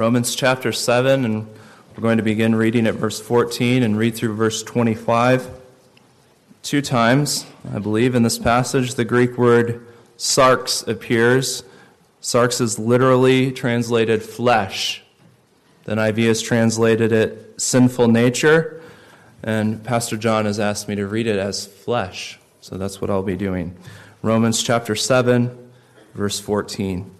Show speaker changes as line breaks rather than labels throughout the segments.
Romans chapter 7, and we're going to begin reading at verse 14 and read through verse 25. Two times, I believe, in this passage, the Greek word sarx appears. Sarx is literally translated flesh. The NIV has translated it sinful nature, and Pastor Jon has asked me to read it as flesh. So that's what I'll be doing. Romans chapter 7, verse 14.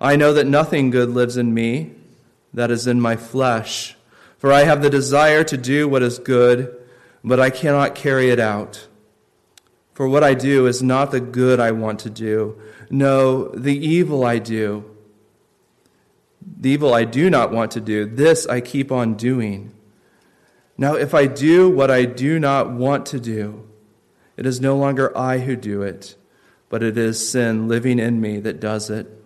I know that nothing good lives in me, that is in my flesh. For I have the desire to do what is good, but I cannot carry it out. For what I do is not the good I want to do. No, the evil I do. The evil I do not want to do, this I keep on doing. Now, if I do what I do not want to do, it is no longer I who do it, but it is sin living in me that does it.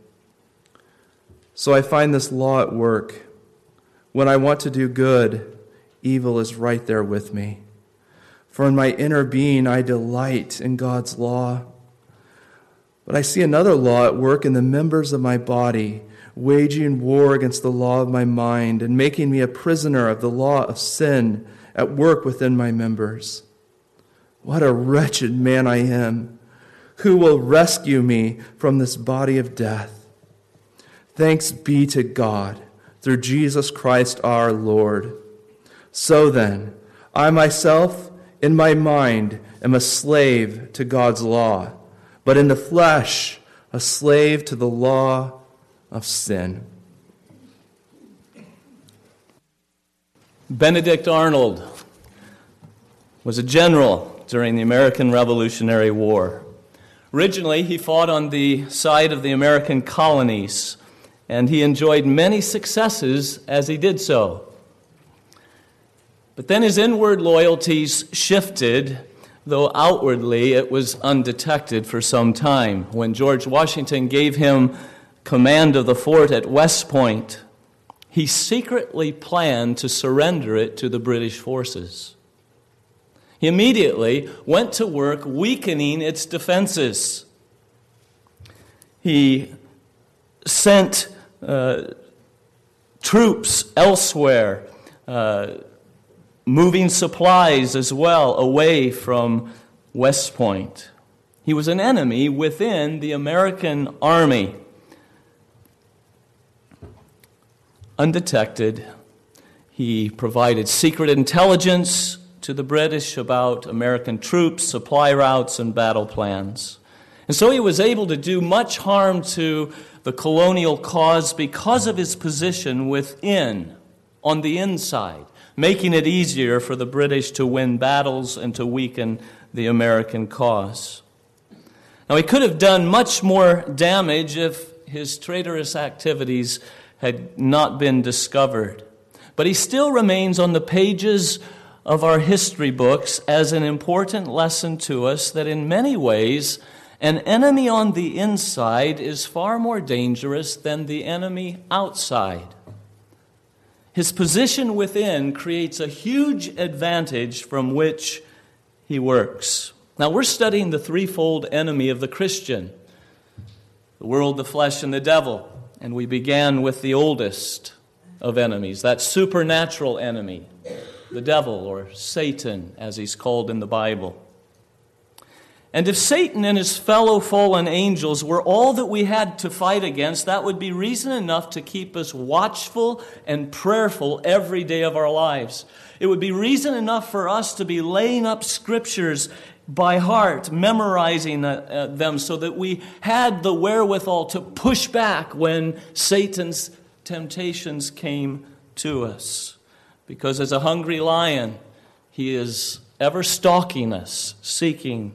So I find this law at work. When I want to do good, evil is right there with me. For in my inner being, I delight in God's law. But I see another law at work in the members of my body, waging war against the law of my mind and making me a prisoner of the law of sin at work within my members. What a wretched man I am! Who will rescue me from this body of death? Thanks be to God through Jesus Christ our Lord. So then, I myself, in my mind, am a slave to God's law, but in the flesh, a slave to the law of sin.
Benedict Arnold was a general during the American Revolutionary War. Originally, he fought on the side of the American colonies and he enjoyed many successes as he did so. But then his inward loyalties shifted, though outwardly it was undetected for some time. When George Washington gave him command of the fort at West Point, he secretly planned to surrender it to the British forces. He immediately went to work weakening its defenses. He sent troops elsewhere, uh, moving supplies as well away from West Point. He was an enemy within the American army. Undetected, he provided secret intelligence to the British about American troops, supply routes, and battle plans. And so he was able to do much harm to the colonial cause because of his position within, on the inside, making it easier for the British to win battles and to weaken the American cause. Now, he could have done much more damage if his traitorous activities had not been discovered. But he still remains on the pages of our history books as an important lesson to us that in many ways an enemy on the inside is far more dangerous than the enemy outside. His position within creates a huge advantage from which he works. Now, we're studying the threefold enemy of the Christian the world, the flesh, and the devil. And we began with the oldest of enemies, that supernatural enemy, the devil, or Satan, as he's called in the Bible. And if Satan and his fellow fallen angels were all that we had to fight against, that would be reason enough to keep us watchful and prayerful every day of our lives. It would be reason enough for us to be laying up scriptures by heart, memorizing uh, uh, them so that we had the wherewithal to push back when Satan's temptations came to us. Because as a hungry lion, he is ever stalking us, seeking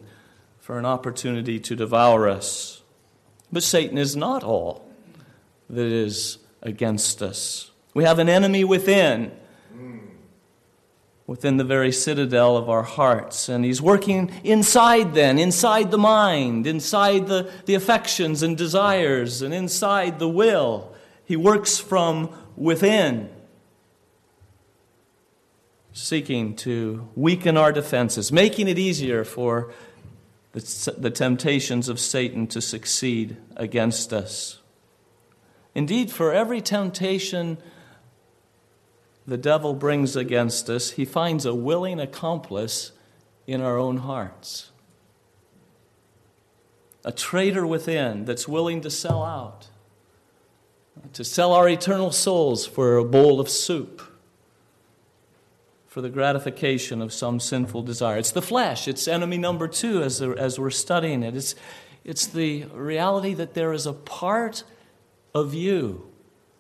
for an opportunity to devour us. But Satan is not all that is against us. We have an enemy within, within the very citadel of our hearts. And he's working inside, then, inside the mind, inside the, the affections and desires, and inside the will. He works from within, seeking to weaken our defenses, making it easier for the, temptations of Satan to succeed against us. Indeed, for every temptation the devil brings against us, he finds a willing accomplice in our own hearts. A traitor within that's willing to sell out, to sell our eternal souls for a bowl of soup, for the gratification of some sinful desire. It's the flesh, it's enemy number two as, as we're studying it. It's, it's the reality that there is a part of you,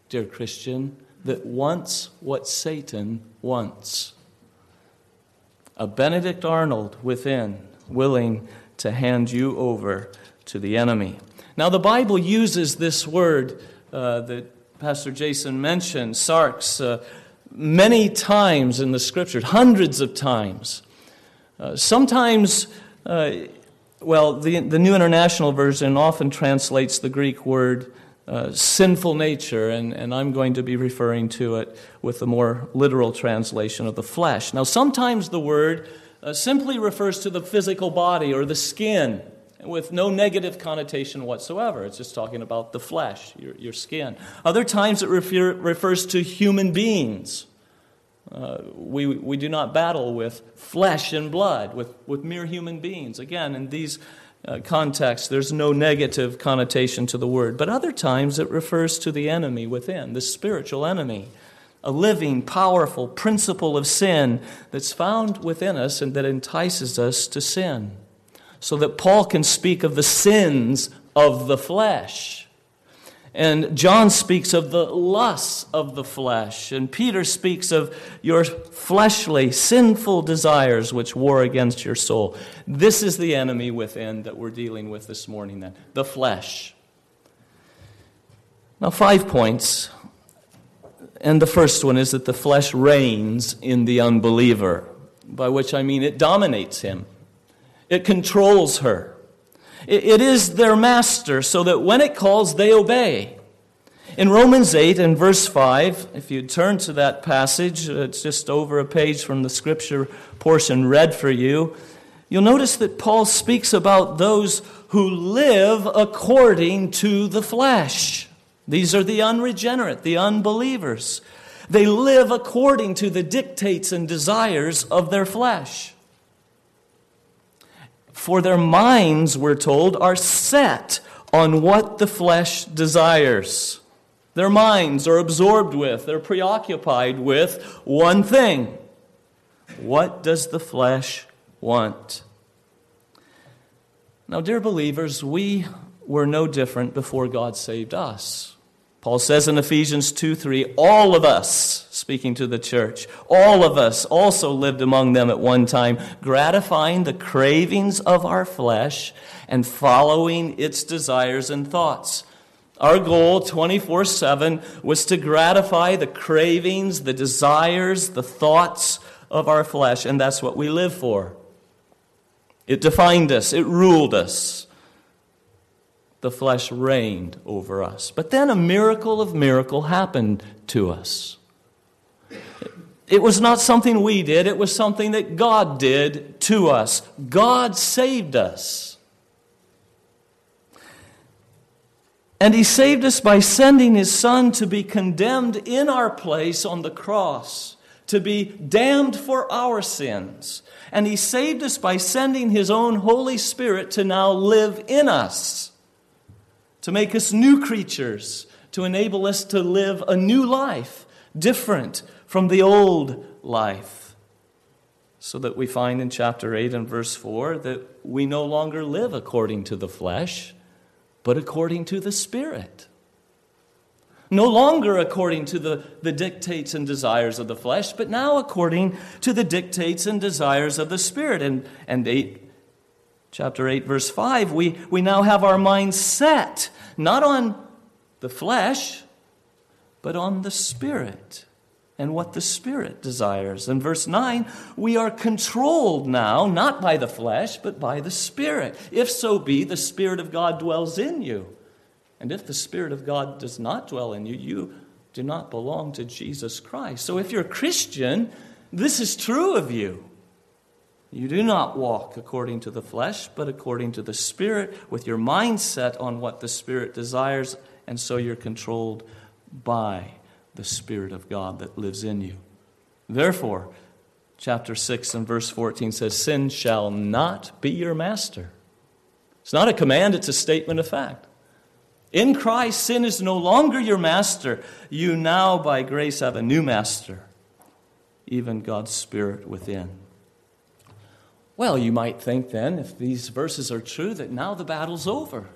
dear Christian that wants what Satan wants. A Benedict Arnold within, willing to hand you over to the enemy. Now, the Bible uses this word uh, that Pastor Jason mentioned, sarx, uh, many times in the scripture, hundreds of times. Uh, sometimes, uh, well, the, the New International Version often translates the Greek word uh, sinful nature, and, and I'm going to be referring to it with the more literal translation of the flesh. Now, sometimes the word uh, simply refers to the physical body or the skin with no negative connotation whatsoever. It's just talking about the flesh, your, your skin. Other times it refer, refers to human beings. Uh, we, we do not battle with flesh and blood, with, with mere human beings. Again, in these uh, context, there's no negative connotation to the word. But other times it refers to the enemy within, the spiritual enemy, a living, powerful principle of sin that's found within us and that entices us to sin. So that Paul can speak of the sins of the flesh and John speaks of the lusts of the flesh. And Peter speaks of your fleshly, sinful desires which war against your soul. This is the enemy within that we're dealing with this morning, then the flesh. Now, five points. And the first one is that the flesh reigns in the unbeliever, by which I mean it dominates him, it controls her. It is their master, so that when it calls, they obey. In Romans 8 and verse 5, if you turn to that passage, uh, it's just over a page from the scripture portion read for you, you'll notice that Paul speaks about those who live according to the flesh. These are the unregenerate, the unbelievers. They live according to the dictates and desires of their flesh. For their minds, we're told, are set on what the flesh desires. Their minds are absorbed with, they're preoccupied with one thing. What does the flesh want? Now, dear believers, we were no different before God saved us. Paul says in Ephesians 2 3, all of us, speaking to the church, all of us also lived among them at one time, gratifying the cravings of our flesh and following its desires and thoughts. Our goal 24 7 was to gratify the cravings, the desires, the thoughts of our flesh, and that's what we live for. It defined us, it ruled us the flesh reigned over us. But then a miracle of miracle happened to us. It was not something we did, it was something that God did to us. God saved us. And He saved us by sending His Son to be condemned in our place on the cross, to be damned for our sins. And He saved us by sending His own Holy Spirit to now live in us to make us new creatures, to enable us to live a new life, different from the old life. So that we find in chapter 8 and verse 4 that we no longer live according to the flesh, but according to the Spirit. No longer according to the, the dictates and desires of the flesh, but now according to the dictates and desires of the Spirit. And, and 8 chapter 8, verse 5, we, we now have our minds set not on the flesh, but on the Spirit and what the Spirit desires. In verse 9, we are controlled now, not by the flesh, but by the Spirit. If so be the Spirit of God dwells in you. And if the Spirit of God does not dwell in you, you do not belong to Jesus Christ. So if you're a Christian, this is true of you. You do not walk according to the flesh, but according to the Spirit, with your mind set on what the Spirit desires, and so you're controlled by the Spirit of God that lives in you. Therefore, chapter 6 and verse 14 says, Sin shall not be your master. It's not a command, it's a statement of fact. In Christ, sin is no longer your master. You now, by grace, have a new master, even God's Spirit within. Well, you might think then, if these verses are true, that now the battle's over.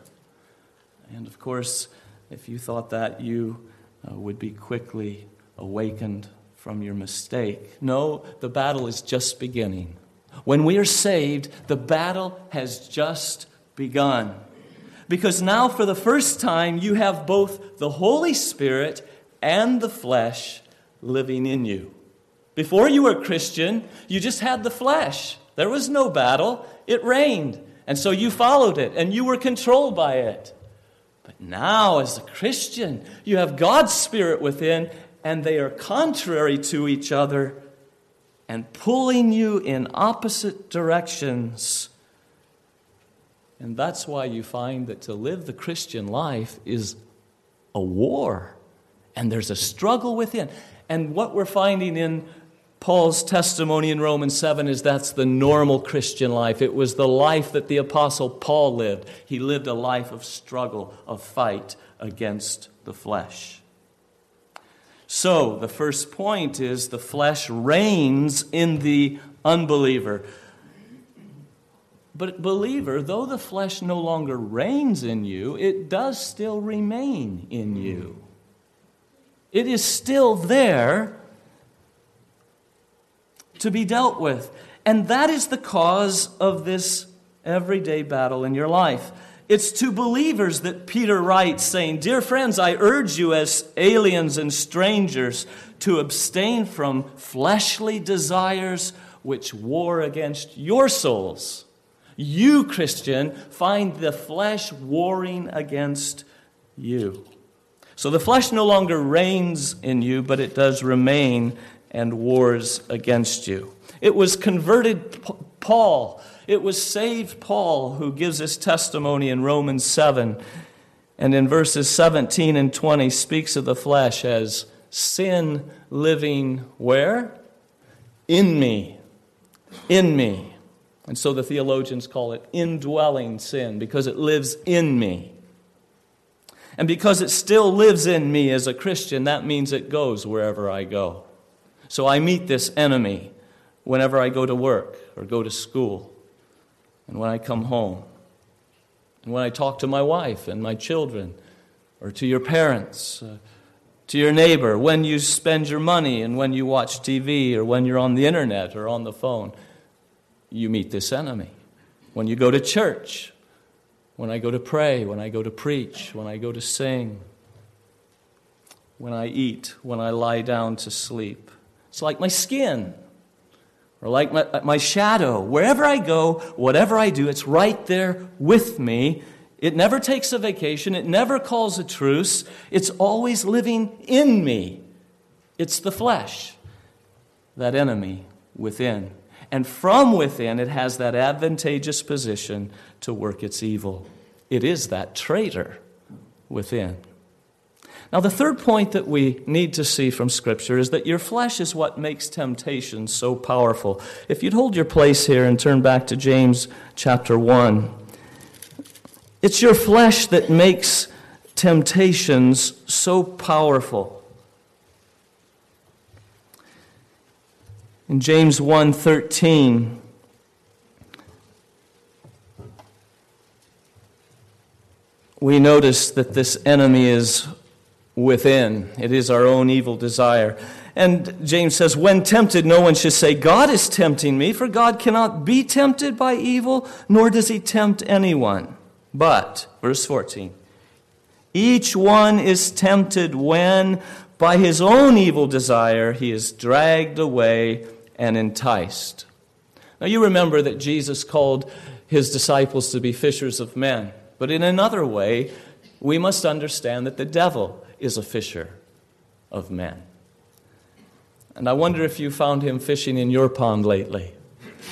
And of course, if you thought that, you uh, would be quickly awakened from your mistake. No, the battle is just beginning. When we are saved, the battle has just begun. Because now, for the first time, you have both the Holy Spirit and the flesh living in you. Before you were Christian, you just had the flesh. There was no battle, it reigned. And so you followed it and you were controlled by it. But now, as a Christian, you have God's Spirit within, and they are contrary to each other and pulling you in opposite directions. And that's why you find that to live the Christian life is a war, and there's a struggle within. And what we're finding in Paul's testimony in Romans 7 is that's the normal Christian life. It was the life that the Apostle Paul lived. He lived a life of struggle, of fight against the flesh. So, the first point is the flesh reigns in the unbeliever. But, believer, though the flesh no longer reigns in you, it does still remain in you. It is still there to be dealt with. And that is the cause of this everyday battle in your life. It's to believers that Peter writes, saying, Dear friends, I urge you as aliens and strangers to abstain from fleshly desires which war against your souls. You, Christian, find the flesh warring against you. So the flesh no longer reigns in you, but it does remain and wars against you. It was converted Paul, it was saved Paul who gives his testimony in Romans 7 and in verses 17 and 20 speaks of the flesh as sin living where? In me. In me. And so the theologians call it indwelling sin because it lives in me. And because it still lives in me as a Christian, that means it goes wherever I go. So I meet this enemy whenever I go to work or go to school, and when I come home, and when I talk to my wife and my children, or to your parents, uh, to your neighbor, when you spend your money and when you watch TV or when you're on the internet or on the phone, you meet this enemy. When you go to church, when I go to pray, when I go to preach, when I go to sing, when I eat, when I lie down to sleep. It's like my skin or like my, my shadow. Wherever I go, whatever I do, it's right there with me. It never takes a vacation, it never calls a truce. It's always living in me. It's the flesh, that enemy within. And from within, it has that advantageous position to work its evil. It is that traitor within. Now, the third point that we need to see from Scripture is that your flesh is what makes temptation so powerful. If you'd hold your place here and turn back to James chapter 1, it's your flesh that makes temptations so powerful. In James 1:13 we notice that this enemy is within. It is our own evil desire. And James says, When tempted, no one should say, God is tempting me, for God cannot be tempted by evil, nor does he tempt anyone. But, verse 14, each one is tempted when by his own evil desire, he is dragged away and enticed. Now, you remember that Jesus called his disciples to be fishers of men. But in another way, we must understand that the devil is a fisher of men. And I wonder if you found him fishing in your pond lately.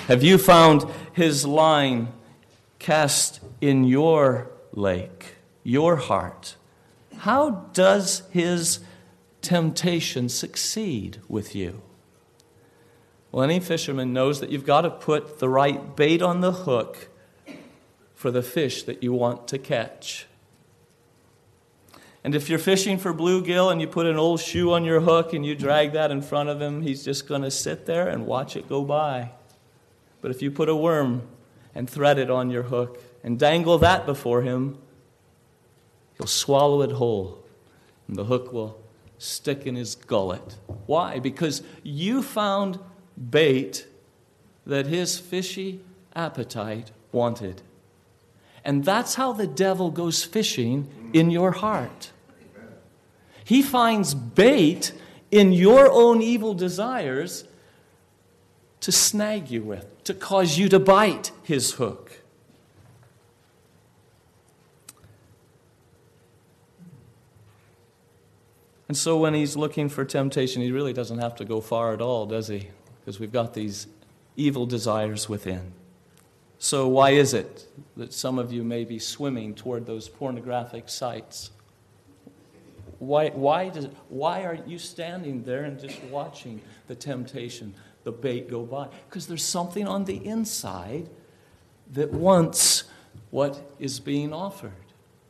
Have you found his line cast in your lake, your heart? How does his temptation succeed with you? Well, any fisherman knows that you've got to put the right bait on the hook for the fish that you want to catch. And if you're fishing for bluegill and you put an old shoe on your hook and you drag that in front of him, he's just going to sit there and watch it go by. But if you put a worm and thread it on your hook and dangle that before him, he'll swallow it whole and the hook will stick in his gullet. Why? Because you found bait that his fishy appetite wanted. And that's how the devil goes fishing in your heart. He finds bait in your own evil desires to snag you with, to cause you to bite his hook. And so when he's looking for temptation, he really doesn't have to go far at all, does he? Because we've got these evil desires within. So, why is it that some of you may be swimming toward those pornographic sites? Why, why, does, why are you standing there and just watching the temptation, the bait go by? Because there's something on the inside that wants what is being offered.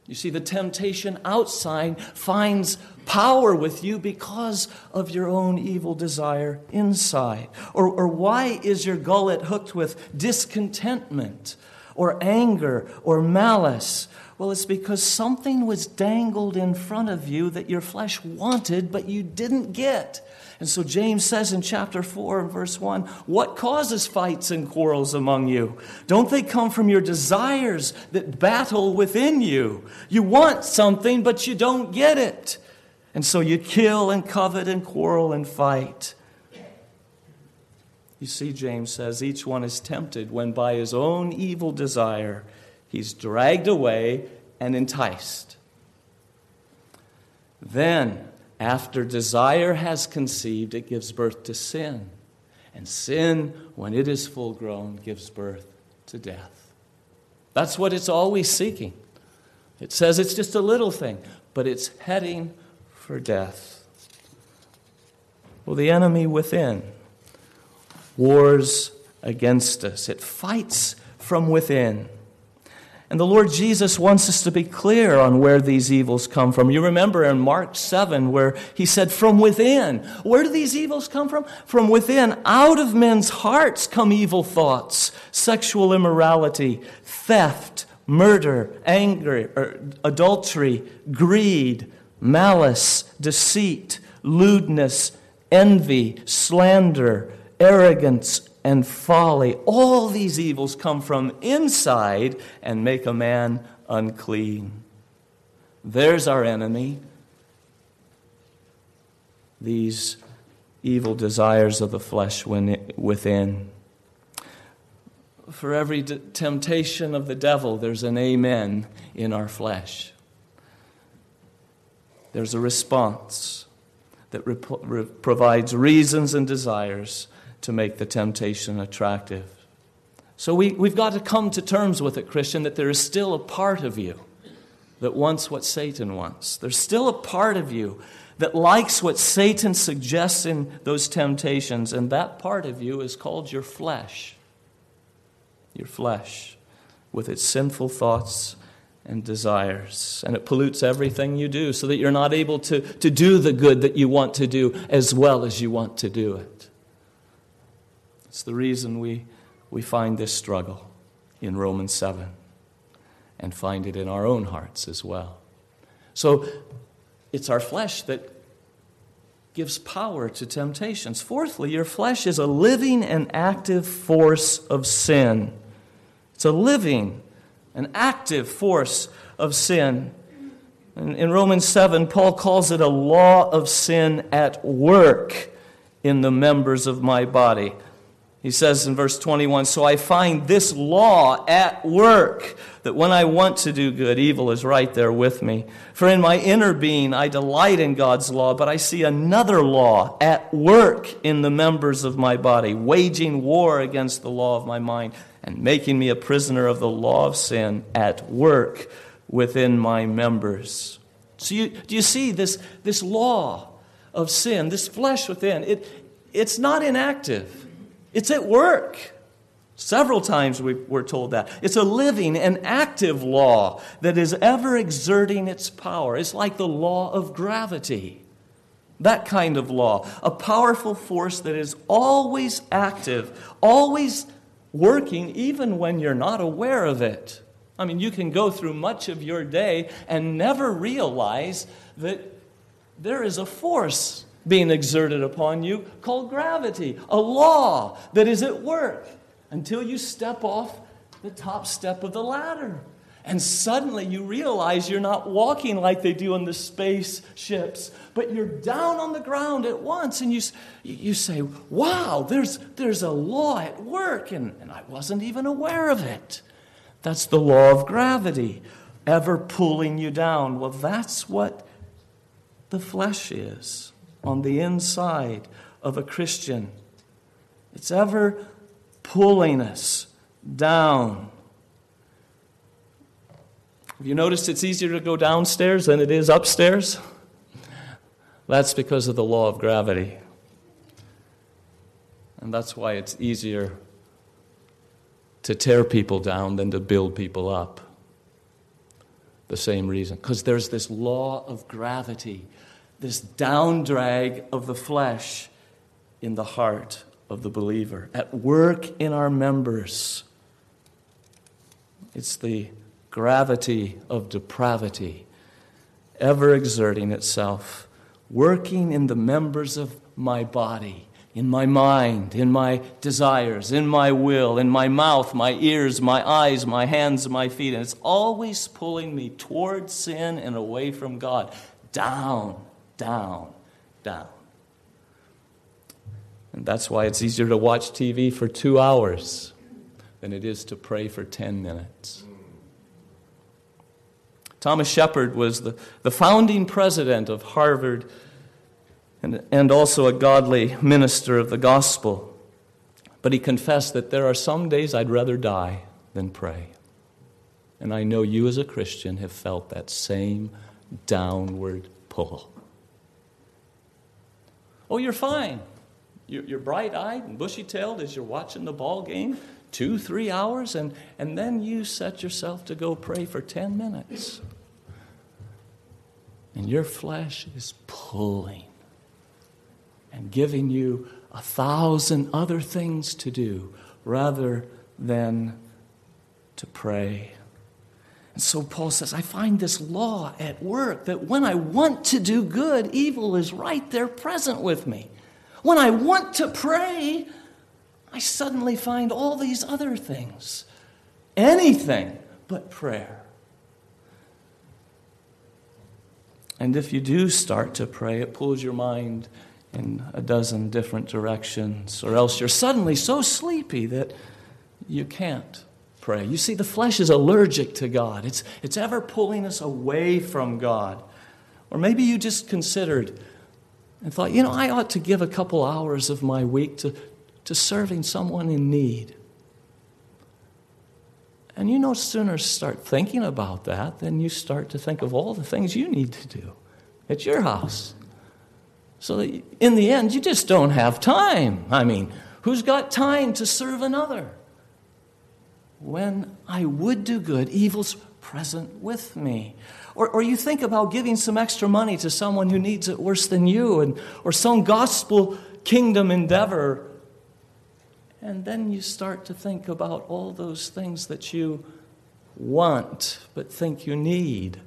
You see, the temptation outside finds power with you because of your own evil desire inside. Or, or why is your gullet hooked with discontentment or anger or malice? Well, it's because something was dangled in front of you that your flesh wanted, but you didn't get. And so James says in chapter 4 and verse 1 What causes fights and quarrels among you? Don't they come from your desires that battle within you? You want something, but you don't get it. And so you kill and covet and quarrel and fight. You see, James says, each one is tempted when by his own evil desire he's dragged away and enticed. Then, after desire has conceived, it gives birth to sin. And sin, when it is full grown, gives birth to death. That's what it's always seeking. It says it's just a little thing, but it's heading for death. Well, the enemy within wars against us, it fights from within. And the Lord Jesus wants us to be clear on where these evils come from. You remember in Mark 7 where he said, From within. Where do these evils come from? From within. Out of men's hearts come evil thoughts, sexual immorality, theft, murder, anger, er, adultery, greed, malice, deceit, lewdness, envy, slander, arrogance, and folly. All these evils come from inside and make a man unclean. There's our enemy. These evil desires of the flesh within. For every temptation of the devil, there's an amen in our flesh. There's a response that re- provides reasons and desires to make the temptation attractive. So we, we've got to come to terms with it, Christian, that there is still a part of you that wants what Satan wants. There's still a part of you that likes what Satan suggests in those temptations, and that part of you is called your flesh. Your flesh, with its sinful thoughts and desires. And it pollutes everything you do so that you're not able to, to do the good that you want to do as well as you want to do it. It's the reason we, we find this struggle in Romans 7 and find it in our own hearts as well. So it's our flesh that gives power to temptations. Fourthly, your flesh is a living and active force of sin. It's a living, an active force of sin. In Romans 7, Paul calls it a law of sin at work in the members of my body. He says in verse 21 So I find this law at work, that when I want to do good, evil is right there with me. For in my inner being I delight in God's law, but I see another law at work in the members of my body, waging war against the law of my mind, and making me a prisoner of the law of sin at work within my members. So you, do you see this, this law of sin, this flesh within? It, it's not inactive. It's at work. Several times we are told that. It's a living and active law that is ever exerting its power. It's like the law of gravity. That kind of law. A powerful force that is always active, always working, even when you're not aware of it. I mean, you can go through much of your day and never realize that there is a force being exerted upon you called gravity, a law that is at work until you step off the top step of the ladder. And suddenly you realize you're not walking like they do on the spaceships, but you're down on the ground at once. And you, you say, Wow, there's, there's a law at work, and, and I wasn't even aware of it. That's the law of gravity, ever pulling you down. Well, that's what the flesh is on the inside of a Christian. It's ever pulling us down. Have you noticed it's easier to go downstairs than it is upstairs? That's because of the law of gravity. And that's why it's easier to tear people down than to build people up. The same reason. Because there's this law of gravity this down drag of the flesh in the heart of the believer, at work in our members. It's the gravity of depravity ever exerting itself, working in the members of my body, in my mind, in my desires, in my will, in my mouth, my ears, my eyes, my hands, my feet. And it's always pulling me towards sin and away from God, down down, down. And that's why it's easier to watch TV for two hours than it is to pray for 10 minutes. Thomas Shepard was the, the founding president of Harvard and, and also a godly minister of the gospel. But he confessed that there are some days I'd rather die than pray. And I know you as a Christian have felt that same downward pull. Oh, you're fine. You're bright eyed and bushy tailed as you're watching the ball game, two, three hours, and, and then you set yourself to go pray for 10 minutes. And your flesh is pulling and giving you a thousand other things to do rather than to pray and so Paul says, I find this law at work that when I want to do good, evil is right there present with me. When I want to pray, I suddenly find all these other things. Anything but prayer. And if you do start to pray, it pulls your mind in a dozen different directions, or else you're suddenly so sleepy that you can't pray. You see, the flesh is allergic to God, it's, it's ever pulling us away from God. Or maybe you just considered and thought, you know, I ought to give a couple hours of my week to, to serving someone in need. And you no sooner start thinking about that than you start to think of all the things you need to do at your house. So that in the end, you just don't have time. I mean, who's got time to serve another? When I would do good, evil's present with me. Or, or you think about giving some extra money to someone who needs it worse than you, and, or some gospel kingdom endeavor. And then you start to think about all those things that you want but think you need.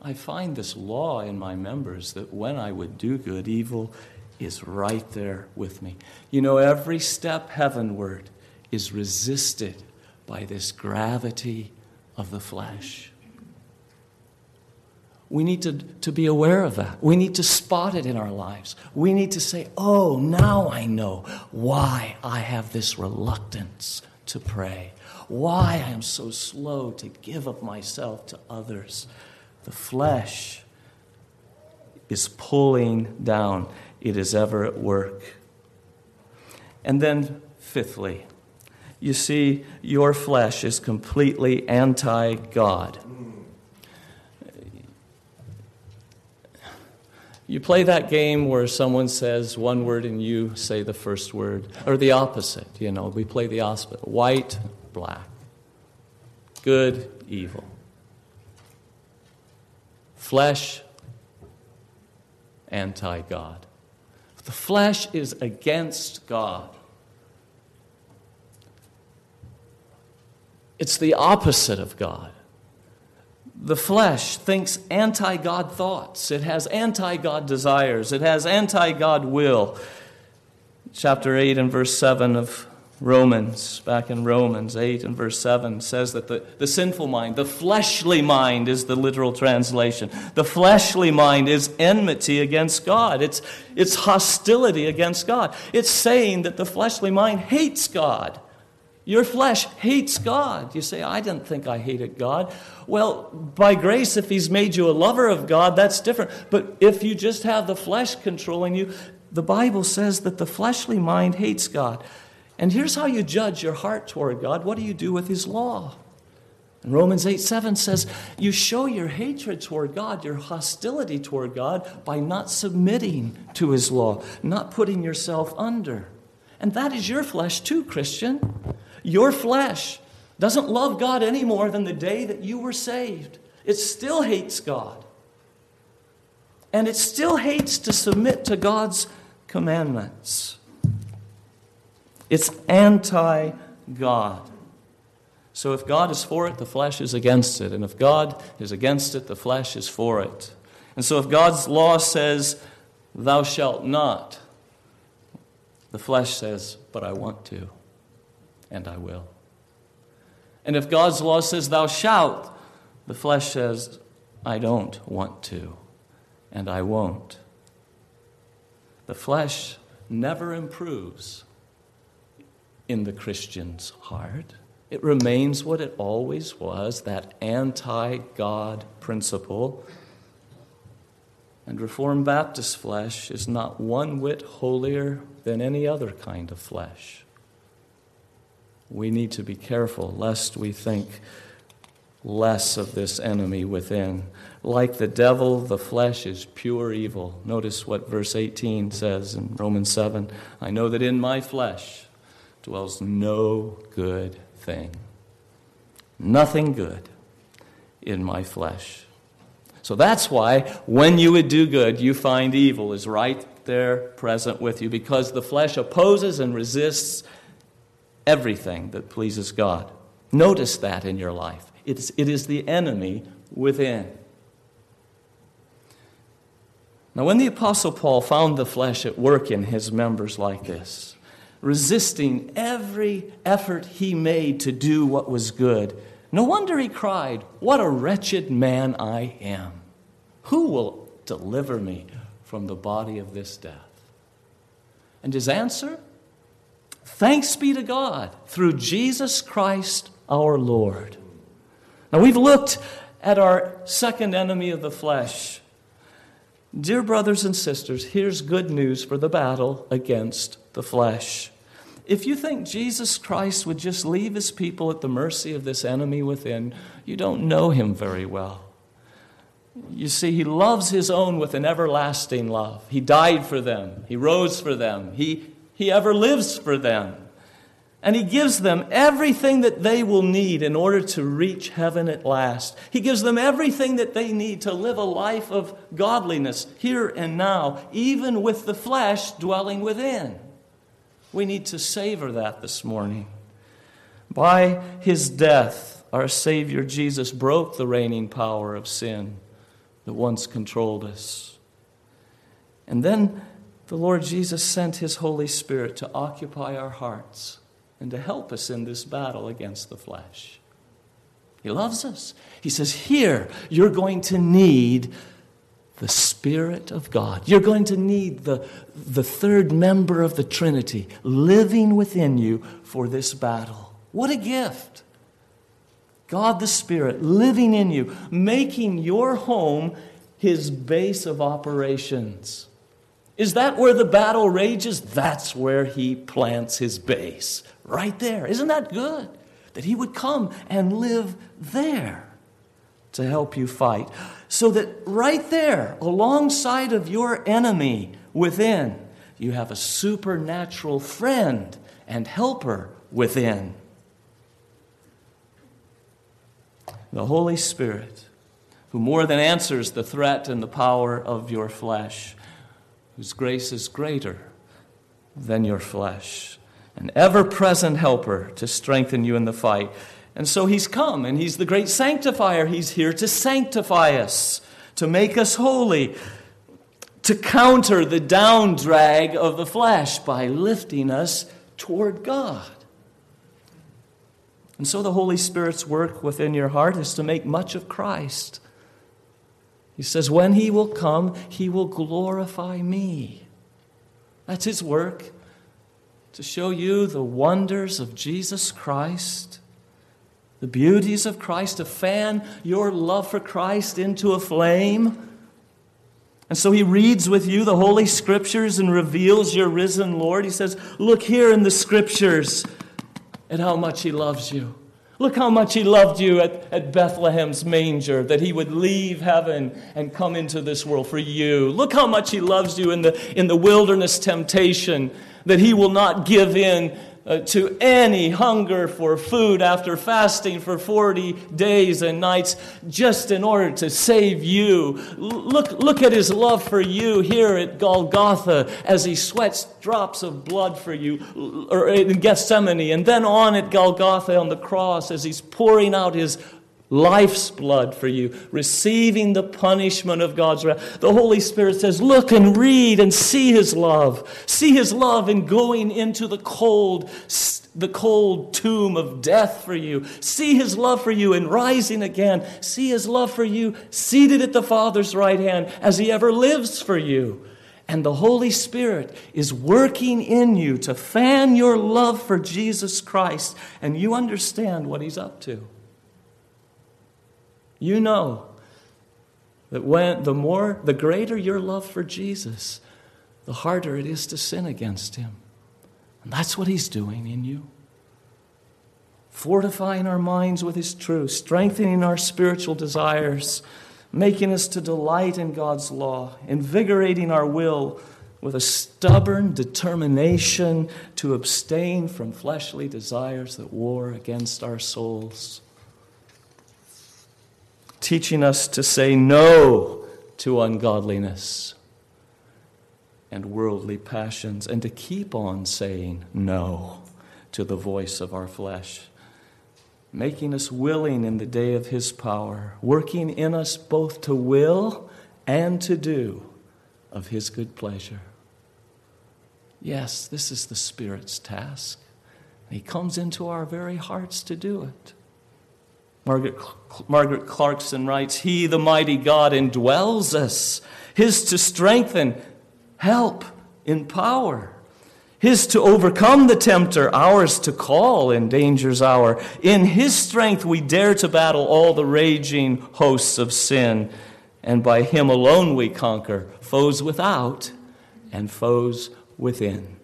I find this law in my members that when I would do good, evil is right there with me. You know, every step heavenward is resisted by this gravity of the flesh. We need to, to be aware of that. We need to spot it in our lives. We need to say, oh, now I know why I have this reluctance to pray, why I am so slow to give of myself to others. The flesh is pulling down, it is ever at work. And then, fifthly, you see, your flesh is completely anti God. You play that game where someone says one word and you say the first word, or the opposite. You know, we play the opposite white, black, good, evil, flesh, anti God. The flesh is against God. It's the opposite of God. The flesh thinks anti God thoughts, it has anti God desires, it has anti God will. Chapter 8 and verse 7 of Romans, back in Romans 8 and verse 7, says that the, the sinful mind, the fleshly mind is the literal translation. The fleshly mind is enmity against God, it's, it's hostility against God. It's saying that the fleshly mind hates God. Your flesh hates God. You say, I didn't think I hated God. Well, by grace, if He's made you a lover of God, that's different. But if you just have the flesh controlling you, the Bible says that the fleshly mind hates God. And here's how you judge your heart toward God what do you do with His law? And Romans 8 7 says, You show your hatred toward God, your hostility toward God, by not submitting to His law, not putting yourself under. And that is your flesh too, Christian. Your flesh doesn't love God any more than the day that you were saved. It still hates God. And it still hates to submit to God's commandments. It's anti God. So if God is for it, the flesh is against it. And if God is against it, the flesh is for it. And so if God's law says, Thou shalt not, the flesh says, But I want to and I will. And if God's law says, Thou shalt, the flesh says, I don't want to, and I won't. The flesh never improves in the Christian's heart. It remains what it always was that anti God principle. And Reformed Baptist flesh is not one whit holier than any other kind of flesh we need to be careful lest we think less of this enemy within. Like the devil, the flesh is pure evil. Notice what verse 18 says in Romans 7 I know that in my flesh dwells no good thing. Nothing good in my flesh. So that's why when you would do good, you find evil is right there present with you because the flesh opposes and resists everything that pleases God. Notice that in your life. It's, it is the enemy within. Now, when the Apostle Paul found the flesh at work in his members like this, resisting every effort he made to do what was good, no wonder he cried, What a wretched man I am! Who will deliver me from the body of this death? And his answer? Thanks be to God through Jesus Christ our Lord. Now we've looked at our second enemy of the flesh. Dear brothers and sisters, here's good news for the battle against the flesh. If you think Jesus Christ would just leave his people at the mercy of this enemy within, you don't know him very well. You see, he loves his own with an everlasting love. He died for them, he rose for them, he he ever lives for them. And He gives them everything that they will need in order to reach heaven at last. He gives them everything that they need to live a life of godliness here and now, even with the flesh dwelling within. We need to savor that this morning. By His death, our Savior Jesus broke the reigning power of sin that once controlled us. And then the Lord Jesus sent His Holy Spirit to occupy our hearts and to help us in this battle against the flesh. He loves us. He says, Here, you're going to need the Spirit of God. You're going to need the, the third member of the Trinity living within you for this battle. What a gift! God the Spirit living in you, making your home his base of operations. Is that where the battle rages? That's where he plants his base. Right there. Isn't that good? That he would come and live there to help you fight. So that right there, alongside of your enemy within, you have a supernatural friend and helper within. The Holy Spirit, who more than answers the threat and the power of your flesh, whose grace is greater than your flesh, an ever present helper to strengthen you in the fight. And so he's come, and he's the great sanctifier. He's here to sanctify us, to make us holy, to counter the down drag of the flesh by lifting us toward God. And so the Holy Spirit's work within your heart is to make much of Christ. He says, When he will come, he will glorify me. That's his work, to show you the wonders of Jesus Christ the beauties of Christ, to fan your love for Christ into a flame. And so he reads with you the Holy Scriptures and reveals your risen Lord. He says, Look here in the Scriptures at how much he loves you. Look how much he loved you at, at Bethlehem's manger, that he would leave heaven and come into this world for you. Look how much he loves you in the, in the wilderness temptation, that he will not give in uh, to any hunger for food after fasting for 40 days and nights just in order to save you. Look, look at his love for you here at Golgotha as he sweats drops of blood for you, or in Gethsemane, and then on at Golgotha on the cross as he's pouring out his life's blood for you, receiving the punishment of God's wrath. The Holy Spirit says, Look and read and see His love. See His love in going into the cold, the cold tomb of death for you. See His love for you in rising again. See His love for you seated at the Father's right hand as He ever lives for you. And the Holy Spirit is working in you to fan your love for Jesus Christ, and you understand what He's up to. You know that when the more, the greater your love for Jesus, the harder it is to sin against him. And that's what he's doing in you. Fortifying our minds with his truth, strengthening our spiritual desires, making us to delight in God's law, invigorating our will with a stubborn determination to abstain from fleshly desires that war against our souls teaching us to say no to ungodliness and worldly passions, and to keep on saying no to the voice of our flesh, making us willing in the day of His power, working in us both to will and to do of His good pleasure. Yes, this is the Spirit's task. He comes into our very hearts to do it. Margaret, Margaret Clarkson writes, He, the mighty God, indwells us, His to strengthen, help, empower. His to overcome the tempter, ours to call in danger's hour. In His strength we dare to battle all the raging hosts of sin, and by Him alone we conquer foes without and foes within.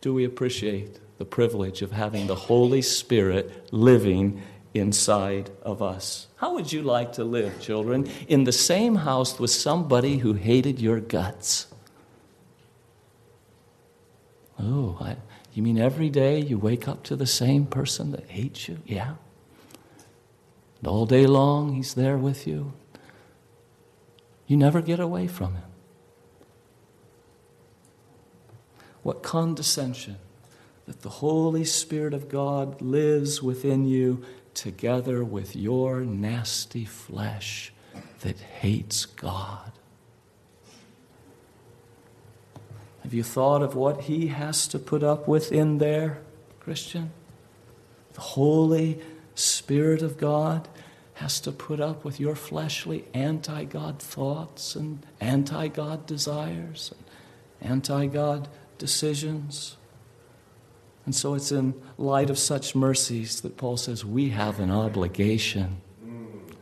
Do we appreciate the privilege of having the Holy Spirit living inside of us. How would you like to live, children, in the same house with somebody who hated your guts? Oh, I, you mean every day you wake up to the same person that hates you? Yeah. And all day long he's there with you. You never get away from him. What condescension that the Holy Spirit of God lives within you together with your nasty flesh that hates God. Have you thought of what he has to put up with in there, Christian? The Holy Spirit of God has to put up with your fleshly anti God thoughts and anti God desires and anti God decisions. And so it's in light of such mercies that Paul says we have an obligation.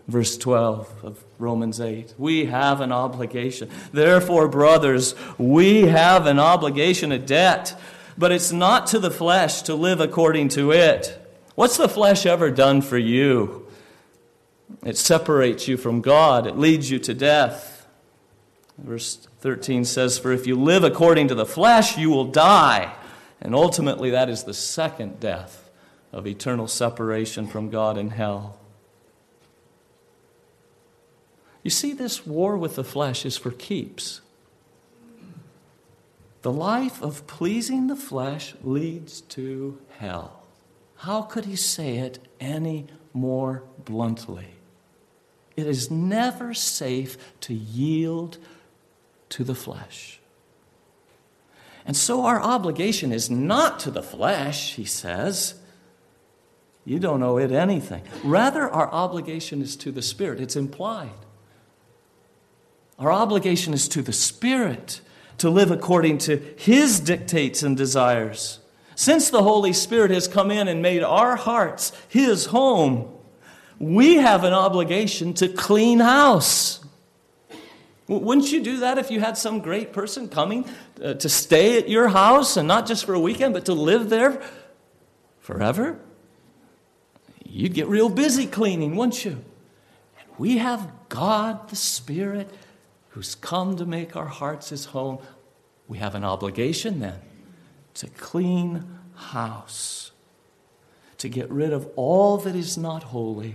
Verse 12 of Romans 8. We have an obligation. Therefore, brothers, we have an obligation, a debt, but it's not to the flesh to live according to it. What's the flesh ever done for you? It separates you from God, it leads you to death. Verse 13 says, For if you live according to the flesh, you will die. And ultimately, that is the second death of eternal separation from God in hell. You see, this war with the flesh is for keeps. The life of pleasing the flesh leads to hell. How could he say it any more bluntly? It is never safe to yield to the flesh. And so our obligation is not to the flesh, he says. You don't owe it anything. Rather, our obligation is to the Spirit. It's implied. Our obligation is to the Spirit to live according to His dictates and desires. Since the Holy Spirit has come in and made our hearts His home, we have an obligation to clean house. Wouldn't you do that if you had some great person coming uh, to stay at your house and not just for a weekend, but to live there forever? You'd get real busy cleaning, wouldn't you? And we have God the Spirit who's come to make our hearts his home. We have an obligation then to clean house, to get rid of all that is not holy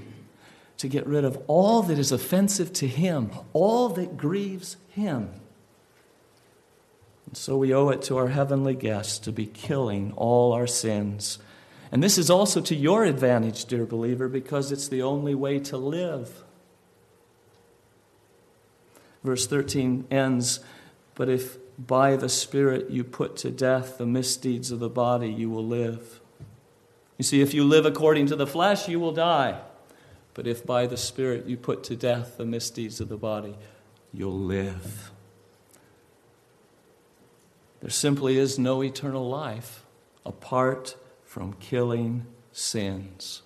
to get rid of all that is offensive to Him, all that grieves Him. And so we owe it to our heavenly guest to be killing all our sins. And this is also to your advantage, dear believer, because it's the only way to live. Verse 13 ends But if by the Spirit you put to death the misdeeds of the body, you will live. You see, if you live according to the flesh, you will die. But if by the Spirit you put to death the misdeeds of the body, you'll live. There simply is no eternal life apart from killing sins.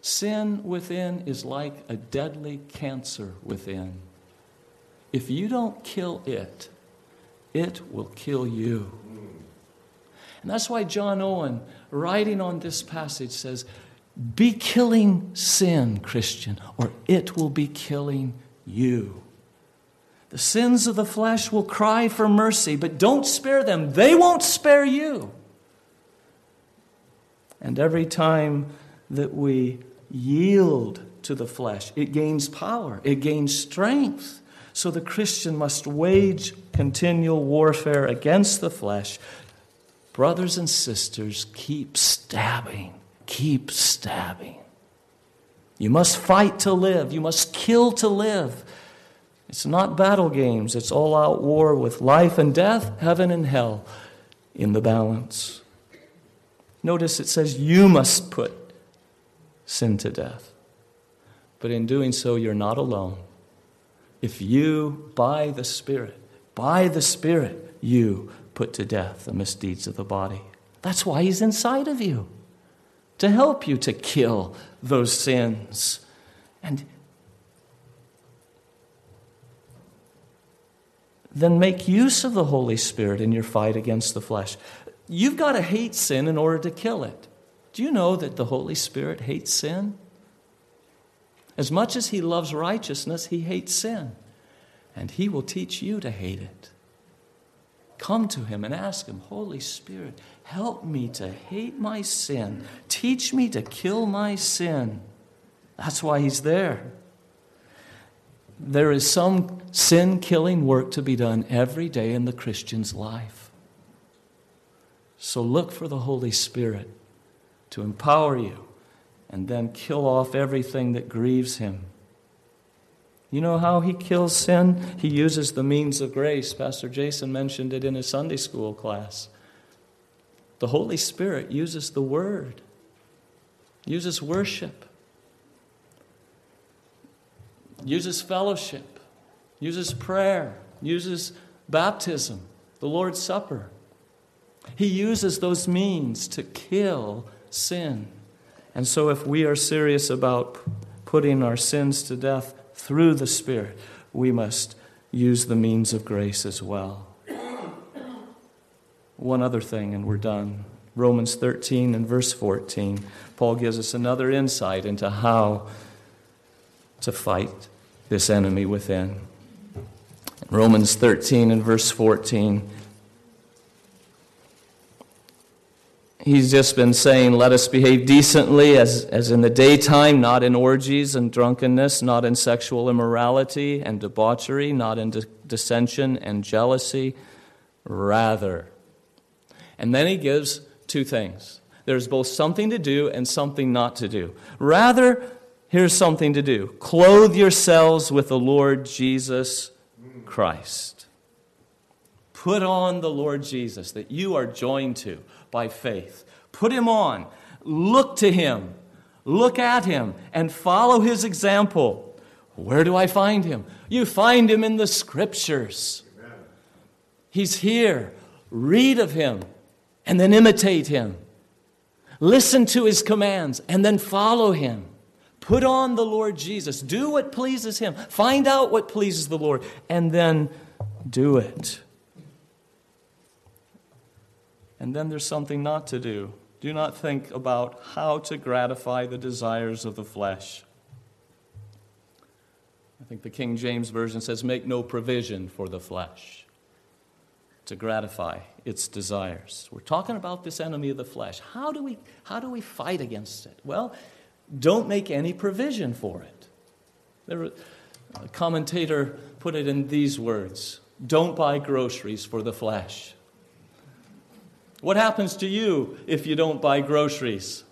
Sin within is like a deadly cancer within. If you don't kill it, it will kill you. And that's why John Owen, writing on this passage, says, be killing sin, Christian, or it will be killing you. The sins of the flesh will cry for mercy, but don't spare them. They won't spare you. And every time that we yield to the flesh, it gains power, it gains strength. So the Christian must wage continual warfare against the flesh. Brothers and sisters, keep stabbing keep stabbing. You must fight to live, you must kill to live. It's not battle games, it's all out war with life and death, heaven and hell in the balance. Notice it says you must put sin to death. But in doing so, you're not alone. If you, by the Spirit, by the Spirit, you put to death the misdeeds of the body. That's why He's inside of you to help you to kill those sins. And then make use of the Holy Spirit in your fight against the flesh. You've got to hate sin in order to kill it. Do you know that the Holy Spirit hates sin? As much as He loves righteousness, He hates sin. And He will teach you to hate it. Come to Him and ask Him, Holy Spirit, help me to hate my sin. Teach me to kill my sin. That's why He's there. There is some sin killing work to be done every day in the Christian's life. So look for the Holy Spirit to empower you and then kill off everything that grieves Him. You know how he kills sin? He uses the means of grace. Pastor Jason mentioned it in his Sunday school class. The Holy Spirit uses the Word, uses worship, uses fellowship, uses prayer, uses baptism, the Lord's Supper. He uses those means to kill sin. And so, if we are serious about putting our sins to death through the Spirit, we must use the means of grace as well. One other thing, and we're done. Romans 13 and verse 14. Paul gives us another insight into how to fight this enemy within. Romans 13 and verse 14. He's just been saying, Let us behave decently as, as in the daytime, not in orgies and drunkenness, not in sexual immorality and debauchery, not in dissension and jealousy. Rather. And then he gives two things there's both something to do and something not to do. Rather, here's something to do clothe yourselves with the Lord Jesus Christ. Put on the Lord Jesus that you are joined to by faith. Put him on. Look to him. Look at him and follow his example. Where do I find him? You find him in the scriptures. He's here. Read of him and then imitate him. Listen to his commands and then follow him. Put on the Lord Jesus. Do what pleases him. Find out what pleases the Lord and then do it. And then there's something not to do. Do not think about how to gratify the desires of the flesh. I think the King James Version says, make no provision for the flesh to gratify its desires. We're talking about this enemy of the flesh. How do we, how do we fight against it? Well, don't make any provision for it. There, a commentator put it in these words Don't buy groceries for the flesh. What happens to you if you don't buy groceries?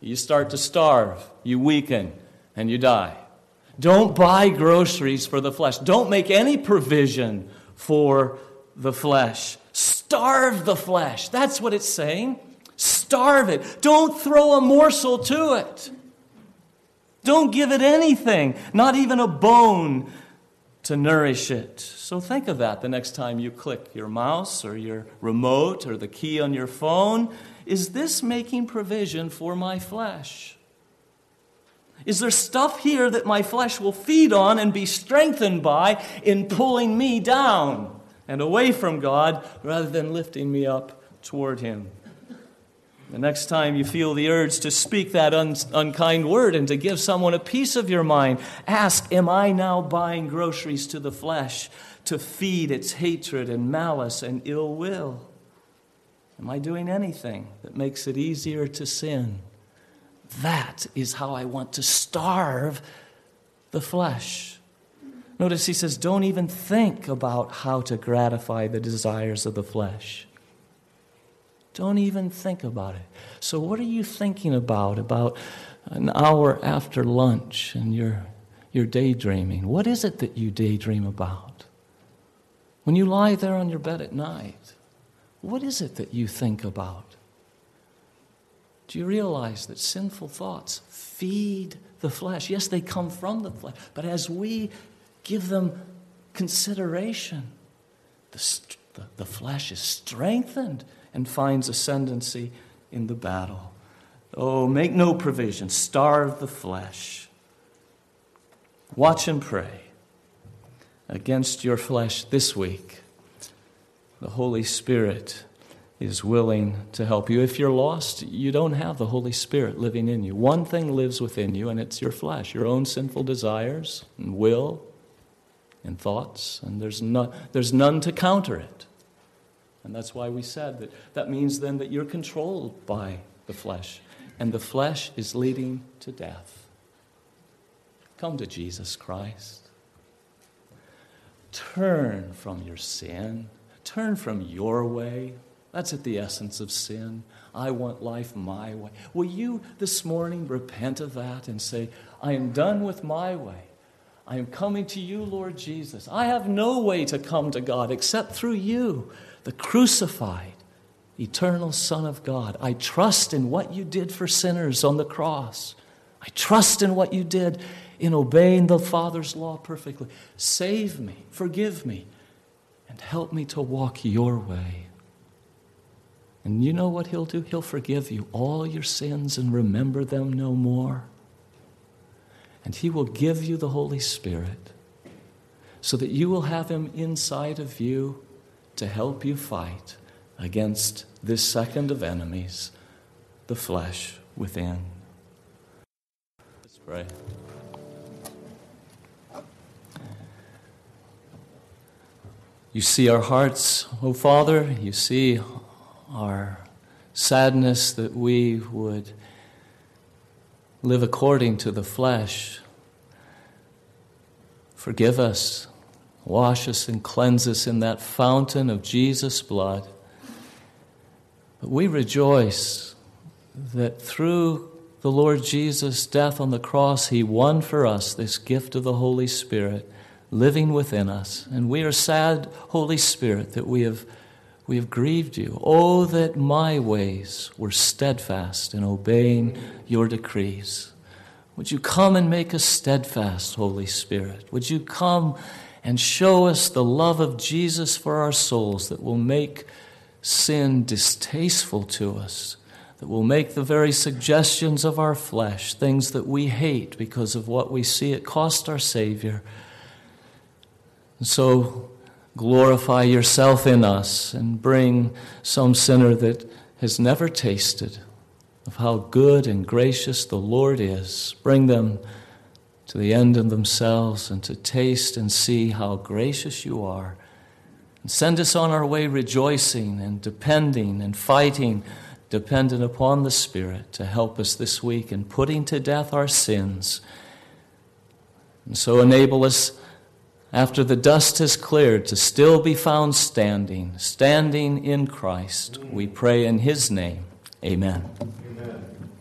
You start to starve, you weaken, and you die. Don't buy groceries for the flesh. Don't make any provision for the flesh. Starve the flesh. That's what it's saying. Starve it. Don't throw a morsel to it. Don't give it anything, not even a bone to nourish it. So think of that the next time you click your mouse or your remote or the key on your phone. Is this making provision for my flesh? Is there stuff here that my flesh will feed on and be strengthened by in pulling me down and away from God rather than lifting me up toward Him? The next time you feel the urge to speak that un- unkind word and to give someone a piece of your mind, ask Am I now buying groceries to the flesh to feed its hatred and malice and ill will? Am I doing anything that makes it easier to sin? That is how I want to starve the flesh. Notice he says, Don't even think about how to gratify the desires of the flesh. Don't even think about it. So, what are you thinking about about an hour after lunch and you're, you're daydreaming? What is it that you daydream about? When you lie there on your bed at night, what is it that you think about? Do you realize that sinful thoughts feed the flesh? Yes, they come from the flesh, but as we give them consideration, the, the, the flesh is strengthened and finds ascendancy in the battle. Oh, make no provision, starve the flesh. Watch and pray against your flesh this week. The Holy Spirit is willing to help you. If you're lost, you don't have the Holy Spirit living in you. One thing lives within you, and it's your flesh, your own sinful desires and will and thoughts, and there's, no, there's none to counter it. And that's why we said that that means then that you're controlled by the flesh, and the flesh is leading to death. Come to Jesus Christ. Turn from your sin. Turn from your way. That's at the essence of sin. I want life my way. Will you this morning repent of that and say, I am done with my way? I am coming to you, Lord Jesus. I have no way to come to God except through you the crucified, eternal Son of God. I trust in what you did for sinners on the cross. I trust in what you did in obeying the Father's law perfectly. Save me, forgive me, and help me to walk your way. And you know what He'll do? He'll forgive you all your sins and remember them no more. And He will give you the Holy Spirit so that you will have Him inside of you to help you fight against this second of enemies, the flesh within. Let's pray. You see our hearts, O oh Father. You see our sadness that we would live according to the flesh. Forgive us, wash us, and cleanse us in that fountain of Jesus' blood. But we rejoice that through the Lord Jesus' death on the cross, He won for us this gift of the Holy Spirit living within us. And we are sad, Holy Spirit, that we have, we have grieved you. Oh, that my ways were steadfast in obeying your decrees. Would you come and make us steadfast, Holy Spirit? Would you come and show us the love of Jesus for our souls that will make sin distasteful to us, that will make the very suggestions of our flesh, things that we hate because of what we see it cost our Savior, and so glorify yourself in us and bring some sinner that has never tasted of how good and gracious the Lord is. Bring them to the end of themselves and to taste and see how gracious you are. And send us on our way rejoicing and depending and fighting, dependent upon the Spirit to help us this week in putting to death our sins. And so enable us after the dust has cleared, to still be found standing, standing in Christ. We pray in His name. Amen. Amen.